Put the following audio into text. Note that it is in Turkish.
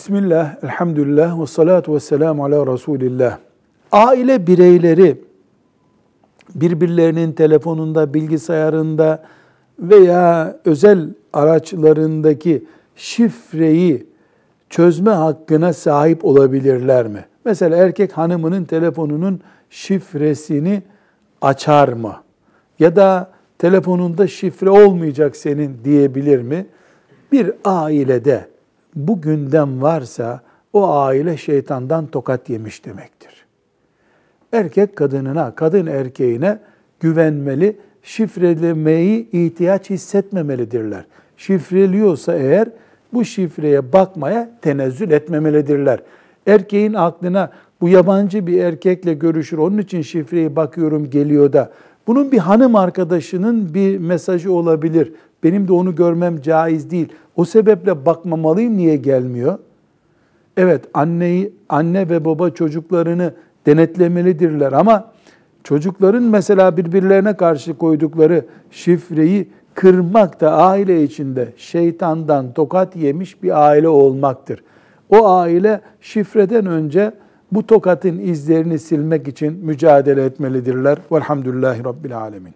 Bismillah, elhamdülillah ve salatu ve selamu ala Resulillah. Aile bireyleri birbirlerinin telefonunda, bilgisayarında veya özel araçlarındaki şifreyi çözme hakkına sahip olabilirler mi? Mesela erkek hanımının telefonunun şifresini açar mı? Ya da telefonunda şifre olmayacak senin diyebilir mi? Bir ailede bu gündem varsa o aile şeytandan tokat yemiş demektir. Erkek kadınına, kadın erkeğine güvenmeli, şifrelemeyi ihtiyaç hissetmemelidirler. Şifreliyorsa eğer bu şifreye bakmaya tenezzül etmemelidirler. Erkeğin aklına bu yabancı bir erkekle görüşür, onun için şifreye bakıyorum geliyor da bunun bir hanım arkadaşının bir mesajı olabilir. Benim de onu görmem caiz değil. O sebeple bakmamalıyım niye gelmiyor? Evet anneyi anne ve baba çocuklarını denetlemelidirler ama çocukların mesela birbirlerine karşı koydukları şifreyi kırmak da aile içinde şeytandan tokat yemiş bir aile olmaktır. O aile şifreden önce bu tokatın izlerini silmek için mücadele etmelidirler. Velhamdülillahi Rabbil Alemin.